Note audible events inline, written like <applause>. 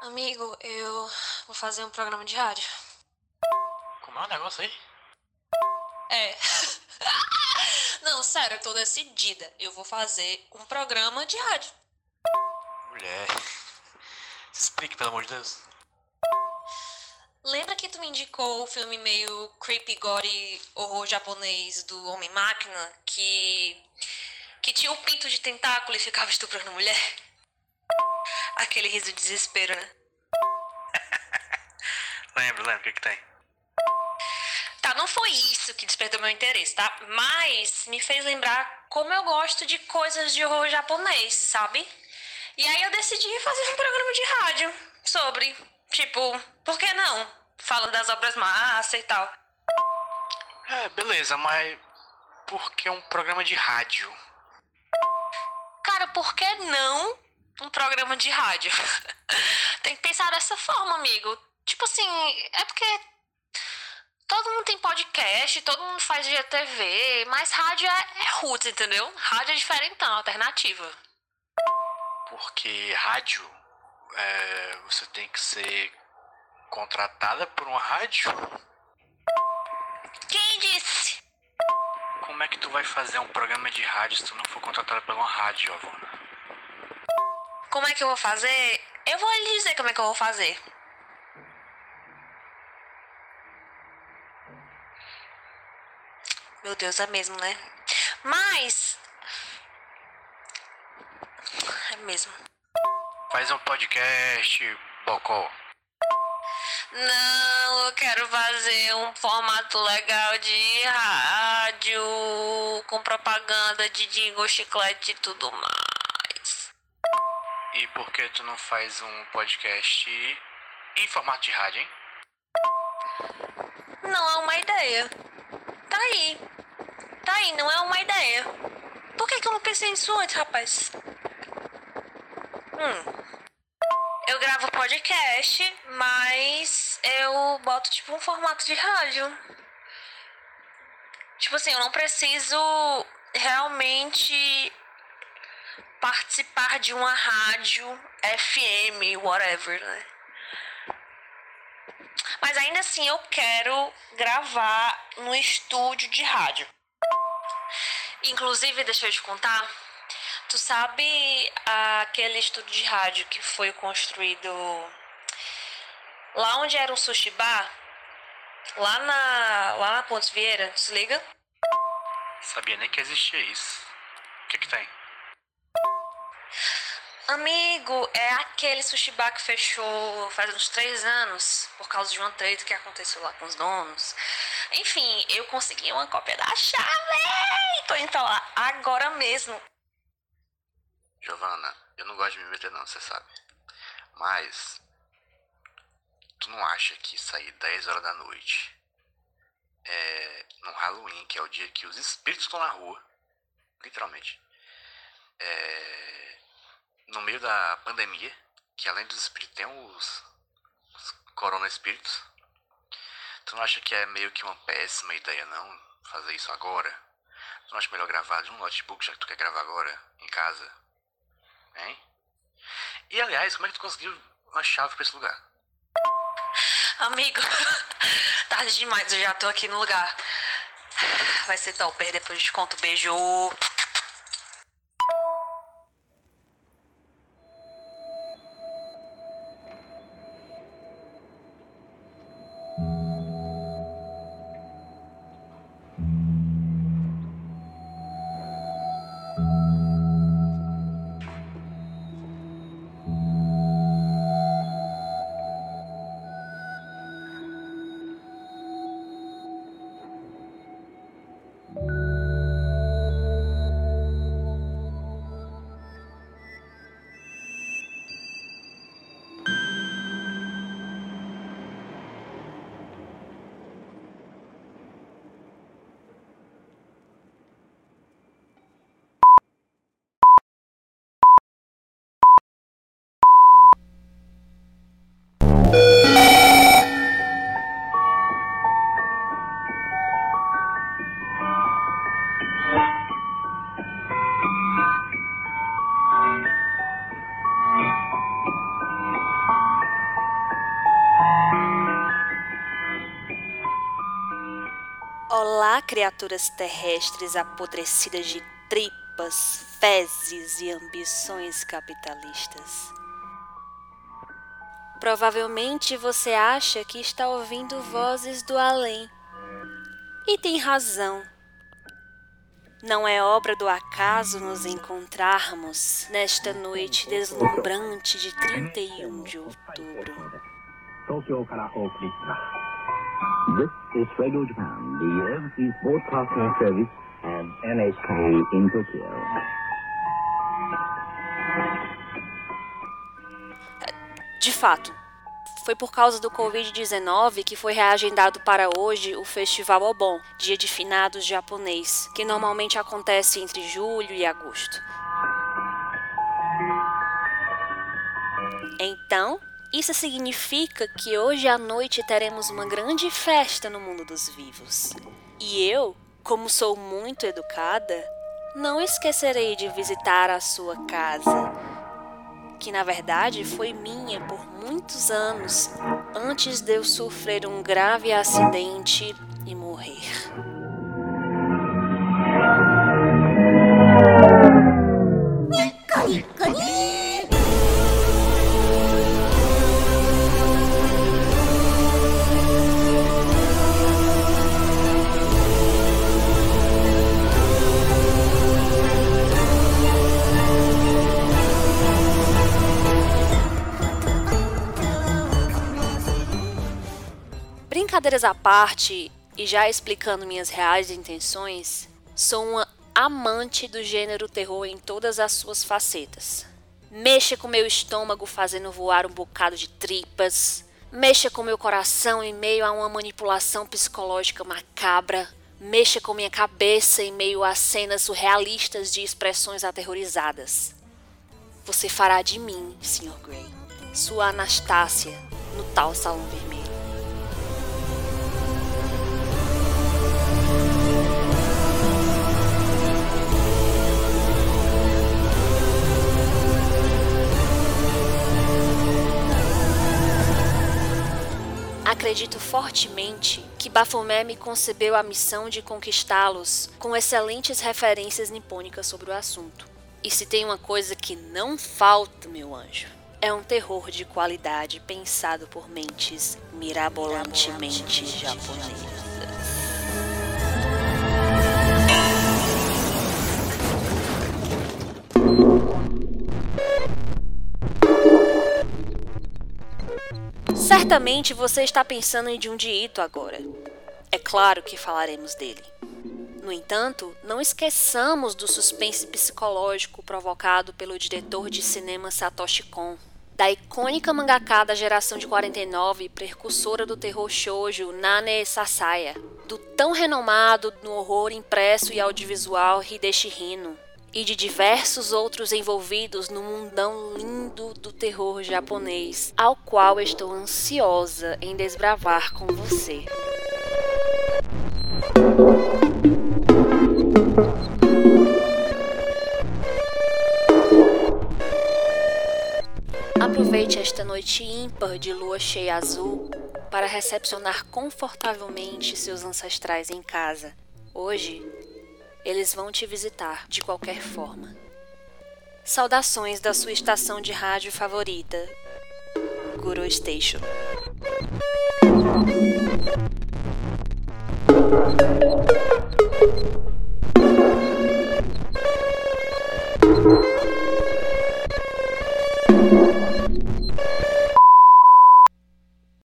Amigo, eu vou fazer um programa de rádio. Como é o negócio aí? É. <laughs> Não, sério, eu tô decidida. Eu vou fazer um programa de rádio. Mulher. Explique, pelo amor de Deus. Lembra que tu me indicou o filme meio creepy gore horror japonês do Homem-Máquina? Que. que tinha um pinto de tentáculo e ficava estuprando mulher? Aquele riso de desespero, né? <laughs> lembro, lembro, o que que tem? Tá, não foi isso que despertou meu interesse, tá? Mas me fez lembrar como eu gosto de coisas de horror japonês, sabe? E aí eu decidi fazer um programa de rádio sobre, tipo, por que não? Falando das obras massa e tal. É, beleza, mas por que um programa de rádio? Cara, por que não um programa de rádio? <laughs> tem que pensar dessa forma, amigo. Tipo assim, é porque todo mundo tem podcast, todo mundo faz GTV, mas rádio é, é roots, entendeu? Rádio é diferentão, alternativa. Porque rádio, é, você tem que ser contratada por uma rádio? Quem disse? Como é que tu vai fazer um programa de rádio se tu não for contratada por uma rádio, Avona? Como é que eu vou fazer? Eu vou lhe dizer como é que eu vou fazer. Meu Deus, é mesmo, né? Mas. É mesmo. Faz um podcast, Bocó. Não, eu quero fazer um formato legal de rádio, com propaganda de jingle, chiclete e tudo mais. Por que tu não faz um podcast em formato de rádio, hein? Não é uma ideia. Tá aí. Tá aí, não é uma ideia. Por que, que eu não pensei nisso antes, rapaz? Hum. Eu gravo podcast, mas eu boto tipo um formato de rádio. Tipo assim, eu não preciso realmente participar de uma rádio FM, whatever, né? Mas ainda assim eu quero gravar no estúdio de rádio. Inclusive, deixa eu te contar, tu sabe aquele estúdio de rádio que foi construído lá onde era um sushi bar? Lá na, lá na Pontes Vieira, se liga? Sabia nem que existia isso. O que que tem? Amigo, é aquele sushi bar que fechou faz uns três anos por causa de uma treta que aconteceu lá com os donos. Enfim, eu consegui uma cópia da chave! Tô indo lá agora mesmo. Giovana, eu não gosto de me meter não, você sabe. Mas tu não acha que sair 10 horas da noite é no Halloween, que é o dia que os espíritos estão na rua, literalmente. É, no meio da pandemia, que além dos espíritos tem os, os corona espíritos. Tu não acha que é meio que uma péssima ideia não fazer isso agora? Tu não acha melhor gravar de um notebook já que tu quer gravar agora em casa? Hein? E aliás, como é que tu conseguiu uma chave pra esse lugar? Amigo, <laughs> tarde demais, eu já tô aqui no lugar. Vai ser top, depois eu te conto. Beijo. Criaturas terrestres apodrecidas de tripas, fezes e ambições capitalistas. Provavelmente você acha que está ouvindo vozes do além. E tem razão. Não é obra do acaso nos encontrarmos nesta noite deslumbrante de 31 de outubro. This is Radio Japan, the overseas broadcasting service and NHK in Tokyo. De fato, foi por causa do Covid-19 que foi reagendado para hoje o Festival Obon, Dia de Finados japonês, que normalmente acontece entre julho e agosto. Então, isso significa que hoje à noite teremos uma grande festa no mundo dos vivos. E eu, como sou muito educada, não esquecerei de visitar a sua casa que na verdade foi minha por muitos anos antes de eu sofrer um grave acidente e morrer. Brincadeiras à parte, e já explicando minhas reais intenções, sou uma amante do gênero terror em todas as suas facetas. Mexa com meu estômago fazendo voar um bocado de tripas. Mexa com meu coração em meio a uma manipulação psicológica macabra. Mexa com minha cabeça em meio a cenas surrealistas de expressões aterrorizadas. Você fará de mim, Sr. Grey, sua Anastácia, no tal salão vermelho. Acredito fortemente que Baphomet me concebeu a missão de conquistá-los com excelentes referências nipônicas sobre o assunto. E se tem uma coisa que não falta, meu anjo, é um terror de qualidade pensado por mentes mirabolantemente japonesas. Certamente você está pensando em Junji Ito agora. É claro que falaremos dele. No entanto, não esqueçamos do suspense psicológico provocado pelo diretor de cinema Satoshi Kon, da icônica mangaka da geração de 49, precursora do terror shoujo Nane Sasaya, do tão renomado no horror impresso e audiovisual Hideshi Hino, e de diversos outros envolvidos no mundão lindo do terror japonês, ao qual estou ansiosa em desbravar com você. Aproveite esta noite ímpar de lua cheia azul para recepcionar confortavelmente seus ancestrais em casa. Hoje eles vão te visitar de qualquer forma. Saudações da sua estação de rádio favorita, Guru Station.